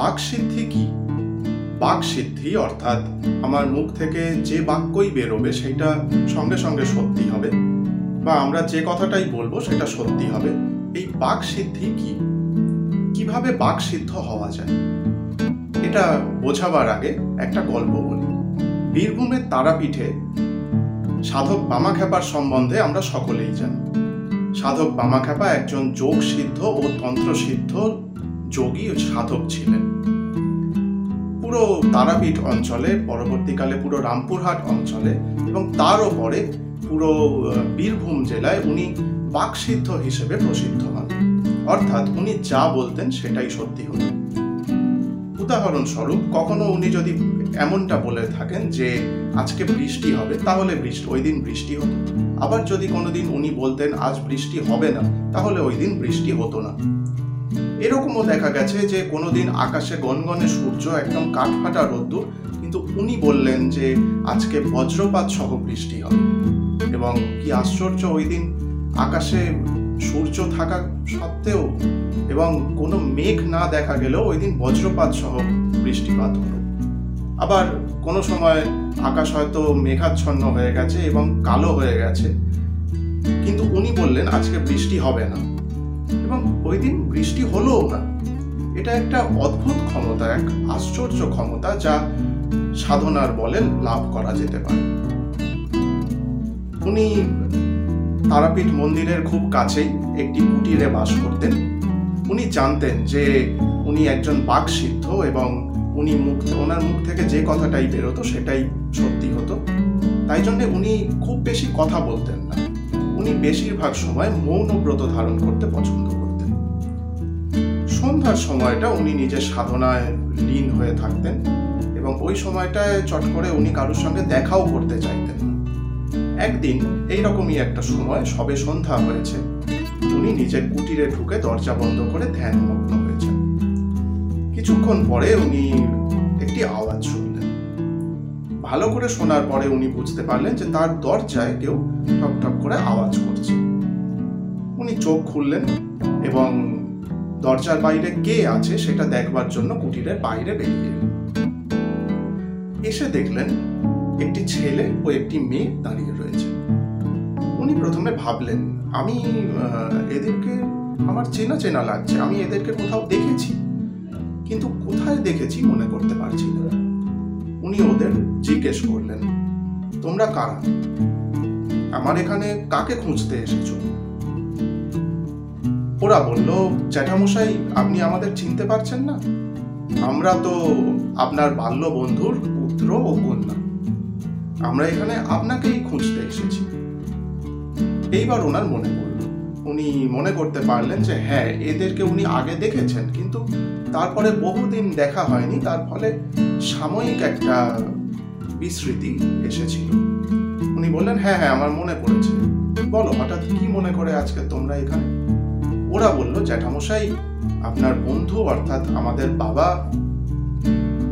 বাকসিদ্ধি কি? বাকসিদ্ধি অর্থাৎ আমার মুখ থেকে যে বাক্যই বেরোবে সেটা সঙ্গে সঙ্গে সত্যি হবে বা আমরা যে কথাটাই বলব সেটা সত্যি হবে। এই বাকসিদ্ধি কি? কীভাবে বাকসিদ্ধ হওয়া যায়? এটা বোঝাবার আগে একটা গল্প বলি। বীরভূমের তারাপীঠে সাধক বামাখ্যাপার সম্বন্ধে আমরা সকলেই জানি। সাধক বামাখ্যাপা একজন যোগ সিদ্ধ ও তন্ত্র সিদ্ধ যোগী ও সাধক ছিলেন। পুরো তারাপীঠ অঞ্চলে, পরবর্তীকালে পুরো রামপুরহাট অঞ্চলে এবং তারও পরে পুরো বীরভূম জেলায় উনি বাকসিদ্ধ হিসেবে প্রসিদ্ধ হন। অর্থাৎ উনি যা বলতেন সেটাই সত্যি হতো। উদাহরণস্বরূপ, কখনো উনি যদি এমনটা বলে থাকেন যে, আজকে বৃষ্টি হবে, তাহলে বৃষ্টি, ওই দিন বৃষ্টি হতো। আবার যদি কোনোদিন উনি বলতেন, আজ বৃষ্টি হবে না, তাহলে ওই দিন বৃষ্টি হতো না। এরকমও দেখা গেছে যে কোনোদিন আকাশে গনগনে সূর্য একদম কাঠফাটা রোদ্দুর, কিন্তু উনি বললেন যে আজকে বজ্রপাত সহ বৃষ্টি হবে। এবং কি আশ্চর্য ওই দিন আকাশে সূর্য থাকা সত্ত্বেও এবং কোনো মেঘ না দেখা গেলেও ওই দিন বজ্রপাত সহ বৃষ্টিপাত হলো। আবার কোনো সময় আকাশ হয়তো মেঘাচ্ছন্ন হয়ে গেছে এবং কালো হয়ে গেছে, কিন্তু উনি বললেন আজকে বৃষ্টি হবে না। এবং ওই দিন বৃষ্টি হলোও না। এটা একটা অদ্ভুত ক্ষমতা, এক আশ্চর্য ক্ষমতা যা সাধনার বলে লাভ করা যেতে পারে। উনি তারাপীঠ মন্দিরের খুব কাছেই একটি কুটিরে বাস করতেন। উনি জানতেন যে উনি একজন বাক সিদ্ধ এবং উনি মুখ, ওনার মুখ থেকে যে কথাটাই বেরোতো সেটাই সত্যি হতো। তাই জন্য উনি খুব বেশি কথা বলতেন না। উনি বেশিরভাগ সময় মৌনব্রত ধারণ করতে পছন্দ করতেন। সন্ধ্যার সময়টা উনি নিজের সাধনায় লীন হয়ে থাকতেন এবং ওই সময়টায় চট করে উনি কারোর সঙ্গে দেখাও করতে চাইতেন একদিন এইরকমই একটা সময় সবে সন্ধ্যা হয়েছে। উনি নিজের কুটিরে ঢুকে দরজা বন্ধ করে ধ্যানমগ্ন হয়েছেন। কিছুক্ষণ পরে উনি একটি আওয়াজ শুনলেন। ভালো করে শোনার পরে উনি বুঝতে পারলেন যে তার দরজায় কেউ ঠক ঠক করে আওয়াজ করছে। উনি চোখ খুললেন এবং দরজার বাইরে কে আছে সেটা দেখবার জন্য কুটিরের বাইরে বেরিয়ে এসে দেখলেন একটি ছেলে ও একটি মেয়ে দাঁড়িয়ে রয়েছে। উনি প্রথমে ভাবলেন, আমি এদেরকে, আমার চেনা চেনা লাগছে, আমি এদেরকে কোথাও দেখেছি, কিন্তু কোথায় দেখেছি মনে করতে পারছি না। উনি ওদের জিজ্ঞেস করলেন, তোমরা কারা? আমার এখানে কাকে খুঁজতে এসেছ? ওরা বলল, জ্যাঠামশাই, আপনি আমাদের চিনতে পারছেন না? আমরা তো আপনার বাল্য বন্ধুর পুত্র ও কন্যা। আমরা এখানে আপনাকেই খুঁজতে এসেছি। এইবার ওনার মনে পড়ল। উনি মনে করতে পারলেন যে হ্যাঁ এদেরকে উনি আগে দেখেছেন, কিন্তু তারপরে বহুদিন দেখা হয়নি, তার ফলে সাময়িক একটা বিস্মৃতি এসেছিল। উনি বললেন হ্যাঁ হ্যাঁ আমার মনে পড়েছে। বলো, হঠাৎ কি মনে করে আজকে তোমরা এখানে? ওরা বলল, জ্যাঠামশাই, আপনার বন্ধু অর্থাৎ আমাদের বাবা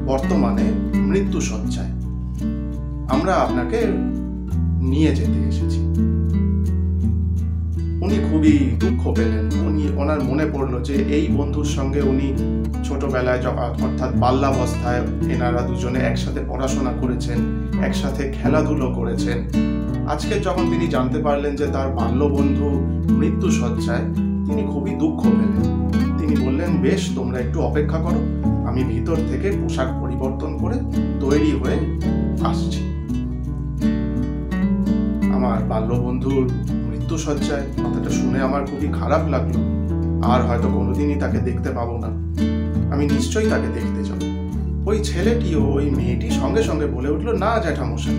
বর্তমানে মৃত্যু সজ্জায়। আমরা আপনাকে নিয়ে যেতে এসেছি। উনি খুবই দুঃখ পেলেন। উনি ওনার মনে পড়ল যে এই বন্ধুর সঙ্গে উনি ছোটবেলায় অর্থাৎ বাল্যাবস্থায় এনারা দুজনে একসাথে পড়াশোনা করেছেন, একসাথে খেলাধুলো করেছেন। আজকে যখন তিনি জানতে পারলেন যে তার বাল্য বন্ধু মৃত্যু সজ্জায়, তিনি খুবই দুঃখ পেলেন। তিনি বললেন, বেশ, তোমরা একটু অপেক্ষা করো, আমি ভিতর থেকে পোশাক পরিবর্তন করে তৈরি হয়ে আসছি। আমার বাল্য বন্ধুর কথাটা শুনে আমার খুবই খারাপ লাগল। আর হয়তো কোনোদিনই তাকে দেখতে পাবো না। আমি নিশ্চয়ই তাকে দেখতে যাব। ওই ছেলেটি ও ওই মেয়েটি সঙ্গে সঙ্গে বলে উঠল, না, জ্যাঠামশাই,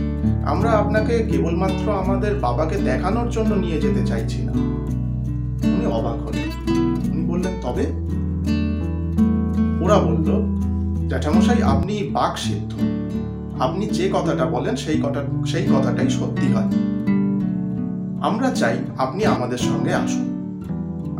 আমরা আপনাকে কেবলমাত্র আমাদের বাবাকে দেখানোর জন্য নিয়ে যেতে চাইছি না। উনি অবাক হলেন। উনি বললেন, তবে? ওরা বলল, জ্যাঠামশাই, আপনি বাক সিদ্ধ আপনি যে কথাটা বলেন, সেই কথা, সেই কথাটাই সত্যি হয়। আমরা চাই আপনি আমাদের সঙ্গে আসুন।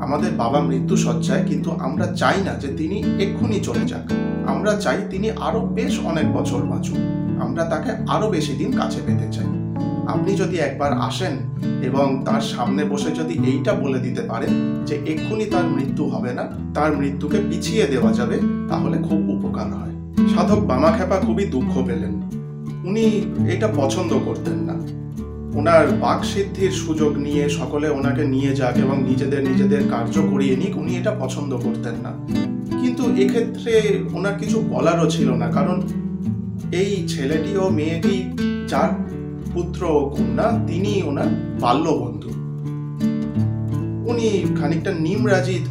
আমাদের বাবা মৃত্যু সজ্জায়, কিন্তু আমরা চাই না যে তিনি এক্ষুনি চলে যাক। আমরা চাই তিনি আরও বেশ অনেক বছর বাঁচুন আমরা তাকে আরও বেশি দিন কাছে পেতে চাই। আপনি যদি একবার আসেন এবং তার সামনে বসে যদি এইটা বলে দিতে পারেন যে এক্ষুনি তার মৃত্যু হবে না, তার মৃত্যুকে পিছিয়ে দেওয়া যাবে, তাহলে খুব উপকার হয়। সাধক বামাখ্যাপা খুবই দুঃখ পেলেন। উনি এটা পছন্দ করতেন না। ওনার বাক সিদ্ধির সুযোগ নিয়ে সকলে ওনাকে নিয়ে যাক এবং নিজেদের নিজেদের কার্য করিয়ে নিক, উনি এটা পছন্দ করতেন না। কিন্তু এক্ষেত্রে ওনার কিছু বলারও ছিল না, কারণ এই ছেলেটি ও মেয়েটি, যার পুত্র ও কন্যা, তিনি ওনার বাল্য বন্ধু উনি খানিকটা নিমরাজিত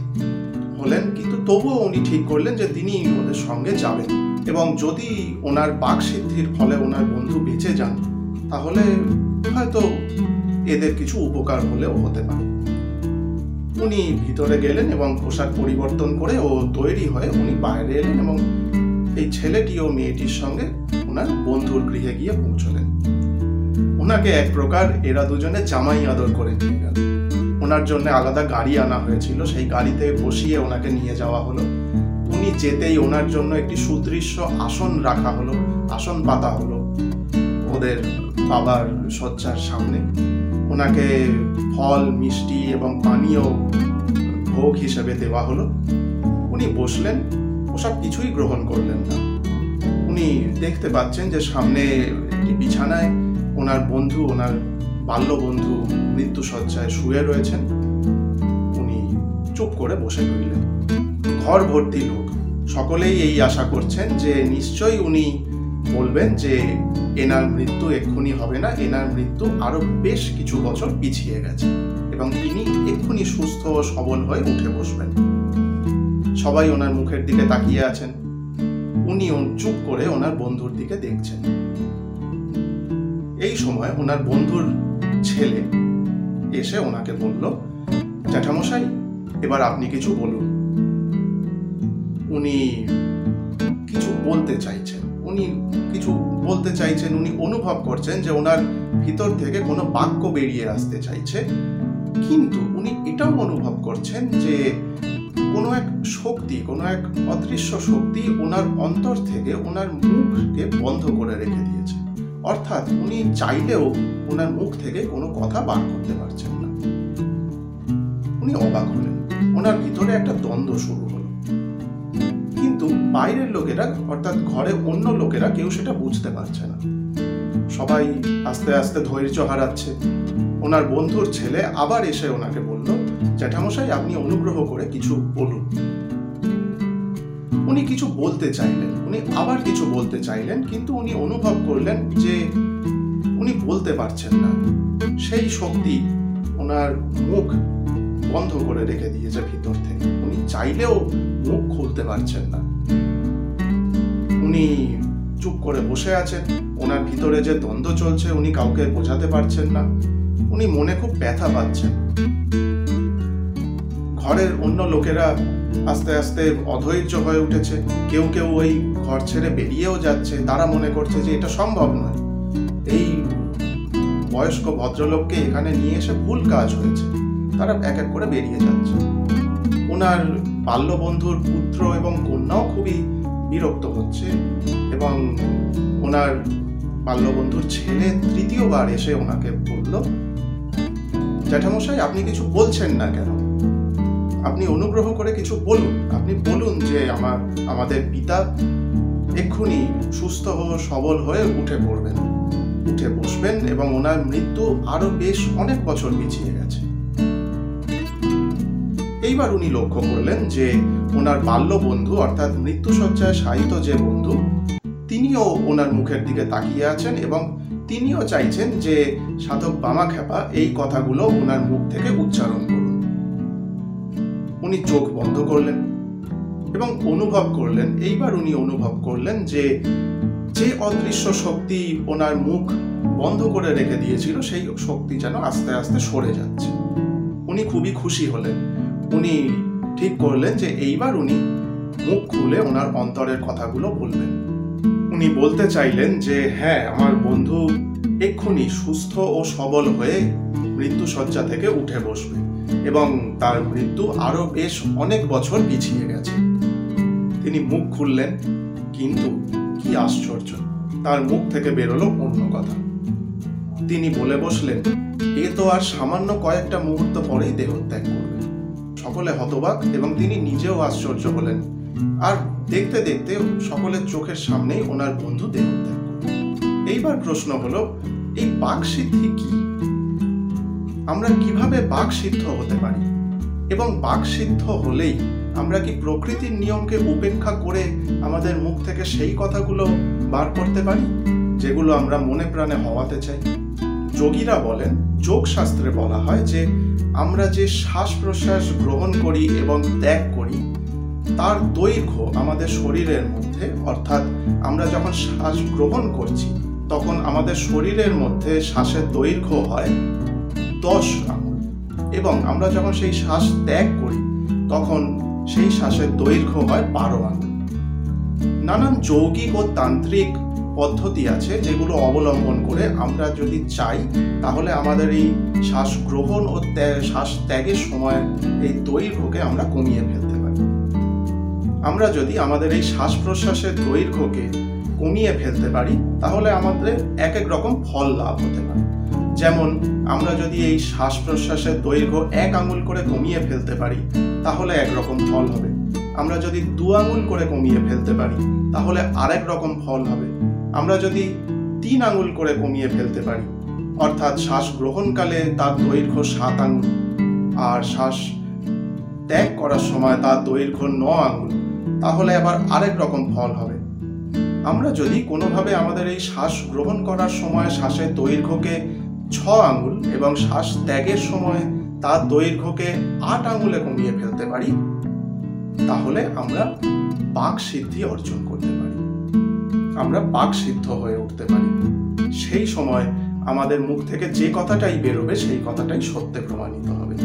হলেন, কিন্তু তবুও উনি ঠিক করলেন যে তিনি ওদের সঙ্গে যাবেন এবং যদি ওনার বাক সিদ্ধির ফলে ওনার বন্ধু বেঁচে যান তাহলে হয়তো এদের কিছু উপকার হলেও হতে পারে। উনি ভিতরে গেলেন এবং পোশাক পরিবর্তন করে ও তৈরি হয়ে উনি বাইরে এলেন এবং এই ছেলেটি ও মেয়েটির সঙ্গে ওনার বন্ধুর গৃহে গিয়ে পৌঁছলেন। ওনাকে এক প্রকার এরা দুজনে জামাই আদর করে নিয়ে গেল। ওনার জন্য আলাদা গাড়ি আনা হয়েছিল, সেই গাড়িতে বসিয়ে ওনাকে নিয়ে যাওয়া হলো। উনি যেতেই ওনার জন্য একটি সুদৃশ্য আসন রাখা হলো, আসন পাতা হলো। ওদের বাবার শয্যার সামনে। ওনাকে ফল, মিষ্টি এবং পানীয় ভোগ হিসেবে দেওয়া হলো। উনি বসলেন ওসব কিছুই গ্রহণ করলেন না। উনি দেখতে পাচ্ছেন যে সামনে একটি বিছানায় ওনার বন্ধু, ওনার বাল্য বন্ধু মৃত্যু শয্যায় শুয়ে রয়েছেন। উনি চুপ করে বসে রইলেন। ঘর ভর্তি লোক। সকলেই এই আশা করছেন যে নিশ্চয়ই উনি বলবেন যে এনার মৃত্যু এক্ষুনি হবে না, এনার মৃত্যু আরও বেশ কিছু বছর পিছিয়ে গেছে এবং তিনি এক্ষুনি সুস্থ ও সবল হয়ে উঠে বসবেন। সবাই ওনার মুখের দিকে তাকিয়ে আছেন। উনি চুপ করে ওনার বন্ধুর দিকে দেখছেন। এই সময় ওনার বন্ধুর ছেলে এসে ওনাকে বলল, জ্যাঠামশাই, এবার আপনি কিছু বলুন। উনি কিছু বলতে চাইছেন। উনি কিছু বলতে চাইছেন, উনি অনুভব করছেন যে ওনার ভিতর থেকে কোনো বাক্য বেরিয়ে আসতে চাইছে। কিন্তু উনি এটাও অনুভব করছেন যে কোনো এক শক্তি, কোনো এক অদৃশ্য শক্তি ওনার অন্তর থেকে ওনার মুখকে বন্ধ করে রেখে দিয়েছে। অর্থাৎ উনি চাইলেও ওনার মুখ থেকে কোনো কথা বার করতে পারছেন না। উনি অবাক হলেন। ওনার ভিতরে একটা দ্বন্দ্ব শুরু বাইরের লোকেরা, অর্থাৎ ঘরে অন্য লোকেরা কেউ সেটা বুঝতে পারছে না। সবাই আস্তে আস্তে ধৈর্য হারাচ্ছে। ওনার বন্ধুর ছেলে আবার এসে ওনাকে বলল, জ্যাঠামশাই, আপনি অনুগ্রহ করে কিছু বলুন। উনি কিছু বলতে চাইলেন, উনি আবার কিছু বলতে চাইলেন, কিন্তু উনি অনুভব করলেন যে উনি বলতে পারছেন না। সেই শক্তি ওনার মুখ বন্ধ করে রেখে দিয়েছে ভিতর থেকে। উনি চাইলেও মুখ খুলতে পারছেন না। উনি চুপ করে বসে আছেন। ওনার ভিতরে যে দ্বন্দ্ব চলছে, উনি কাউকে বোঝাতে পারছেন না। উনি মনে খুব ব্যথা পাচ্ছেন। ঘরের অন্য লোকেরা আস্তে আস্তে অধৈর্য হয়ে উঠেছে। কেউ কেউ ওই ঘর ছেড়ে বেরিয়েও যাচ্ছে। তারা মনে করছে যে এটা সম্ভব নয়। এই বয়স্ক ভদ্রলোককে এখানে নিয়ে এসে ভুল কাজ হয়েছে। তারা এক এক করে বেরিয়ে যাচ্ছে। ওনার বাল্য বন্ধুর পুত্র এবং কন্যাও খুবই বিরক্ত হচ্ছে এবং ওনার বাল্যবন্ধুর ছেলে তৃতীয়বার এসে ওনাকে বলল, জ্যাঠামশাই, আপনি কিছু বলছেন না কেন? আপনি অনুগ্রহ করে কিছু বলুন। আপনি বলুন যে আমার, আমাদের পিতা এক্ষুনি সুস্থ ও সবল হয়ে উঠে পড়বেন, উঠে বসবেন এবং ওনার মৃত্যু আরও বেশ অনেক বছর পিছিয়ে গেছে। এইবার উনি লক্ষ্য করলেন যে ওনার বাল্য বন্ধু অর্থাৎ মৃত্যুসজ্জায় শায়িত যে বন্ধু, তিনিও ওনার মুখের দিকে তাকিয়ে আছেন এবং তিনিও চাইছেন যে সাধক বামা খেপা এই কথাগুলো ওনার মুখ থেকে উচ্চারণ করুন। উনি চোখ বন্ধ করলেন এবং অনুভব করলেন, এইবার উনি অনুভব করলেন যে যে অদৃশ্য শক্তি ওনার মুখ বন্ধ করে রেখে দিয়েছিল, সেই শক্তি যেন আস্তে আস্তে সরে যাচ্ছে। উনি খুবই খুশি হলেন। উনি ঠিক করলেন যে এইবার উনি মুখ খুলে ওনার অন্তরের কথাগুলো বলবেন। উনি বলতে চাইলেন যে হ্যাঁ আমার বন্ধু এক্ষুনি সুস্থ ও সবল হয়ে মৃত্যু শয্যা থেকে উঠে বসবে এবং তার মৃত্যু আরও বেশ অনেক বছর পিছিয়ে গেছে। তিনি মুখ খুললেন, কিন্তু কি আশ্চর্য, তার মুখ থেকে বেরোলো অন্য কথা। তিনি বলে বসলেন, এ তো আর সামান্য কয়েকটা মুহূর্ত পরেই দেহত্যাগ করবে। সকলে হতবাক এবং তিনি নিজেও আশ্চর্য হলেন। আর দেখতে দেখতে সকলের চোখের সামনেই ওনার বন্ধু দেহত্যাগ এইবার প্রশ্ন হলো, এই বাক সিদ্ধি কি? আমরা কীভাবে বাক সিদ্ধ হতে পারি? এবং বাক সিদ্ধ হলেই আমরা কি প্রকৃতির নিয়মকে উপেক্ষা করে আমাদের মুখ থেকে সেই কথাগুলো বার করতে পারি, যেগুলো আমরা মনে প্রাণে হওয়াতে চাই? যোগীরা বলেন যোগ শাস্ত্রে বলা হয় যে আমরা যে শ্বাস প্রশ্বাস গ্রহণ করি এবং ত্যাগ করি, তার দৈর্ঘ্য আমাদের শরীরের মধ্যে, অর্থাৎ আমরা যখন শ্বাস গ্রহণ করছি, তখন আমাদের শরীরের মধ্যে শ্বাসের দৈর্ঘ্য হয় দশ আঙুল এবং আমরা যখন সেই শ্বাস ত্যাগ করি, তখন সেই শ্বাসের দৈর্ঘ্য হয় বারো আঙুল নানান যৌগিক ও তান্ত্রিক পদ্ধতি আছে যেগুলো অবলম্বন করে আমরা যদি চাই, তাহলে আমাদের এই শ্বাস গ্রহণ ও শ্বাস ত্যাগের সময় এই দৈর্ঘ্যকে আমরা কমিয়ে ফেলতে পারি। আমরা যদি আমাদের এই শ্বাস প্রশ্বাসের দৈর্ঘ্যকে কমিয়ে ফেলতে পারি, তাহলে আমাদের এক এক রকম ফল লাভ হতে পারে। যেমন, আমরা যদি এই শ্বাস প্রশ্বাসের দৈর্ঘ্য এক আঙুল করে কমিয়ে ফেলতে পারি, তাহলে একরকম ফল হবে। আমরা যদি দু আঙুল করে কমিয়ে ফেলতে পারি, তাহলে আরেক রকম ফল হবে। আমরা যদি তিন আঙুল করে কমিয়ে ফেলতে পারি, অর্থাৎ শ্বাস গ্রহণকালে তার দৈর্ঘ্য সাত আঙুল, আর শ্বাস ত্যাগ করার সময় তার দৈর্ঘ্য ন আঙুল, তাহলে আবার আরেক রকম ফল হবে। আমরা যদি কোনোভাবে আমাদের এই শ্বাস গ্রহণ করার সময় শ্বাসের দৈর্ঘ্যকে ছ আঙুল এবং শ্বাস ত্যাগের সময় তার দৈর্ঘ্যকে আট আঙুলে কমিয়ে ফেলতে পারি, তাহলে আমরা বাক সিদ্ধি অর্জন করতে পারি। আমরা বাক সিদ্ধ হয়ে উঠতে পারি। সেই সময় আমাদের মুখ থেকে যে কথাটাই বেরোবে, সেই কথাটাই সত্যে প্রমাণিত হবে।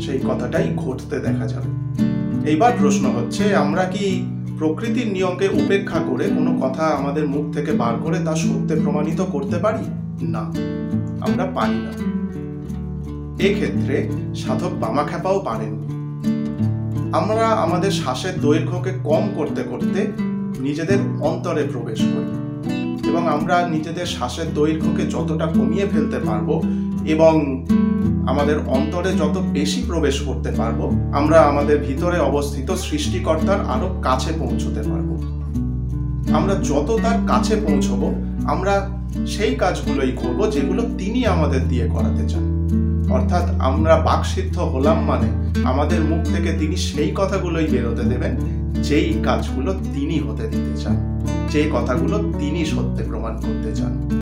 সেই কথাটাই ঘটতে দেখা যাবে। এইবার প্রশ্ন হচ্ছে, আমরা কি প্রকৃতির নিয়মকে উপেক্ষা করে কোনো কথা আমাদের মুখ থেকে বার করে তা সত্যে প্রমাণিত করতে পারি? না, আমরা পারি না। এক্ষেত্রে সাধক বামাখ্যাপাও পারেন আমরা আমাদের শ্বাসের দৈর্ঘ্যকে কম করতে করতে নিজেদের অন্তরে প্রবেশ করি। এবং আমরা নিজেদের শ্বাসের দৈর্ঘ্যকে যতটা কমিয়ে ফেলতে পারব এবং আমাদের অন্তরে যত বেশি প্রবেশ করতে পারব, আমরা আমাদের ভিতরে অবস্থিত সৃষ্টিকর্তার আরও কাছে পৌঁছতে পারব। আমরা যত তার কাছে পৌঁছবো, আমরা সেই কাজগুলোই করব যেগুলো তিনি আমাদের দিয়ে করাতে চান। অর্থাৎ আমরা বাকসিদ্ধ হলাম মানে আমাদের মুখ থেকে তিনি সেই কথাগুলোই বেরোতে দেবেন, যেই কাজগুলো তিনি হতে দিতে চান, যেই কথাগুলো তিনি সত্যে প্রমাণ করতে চান।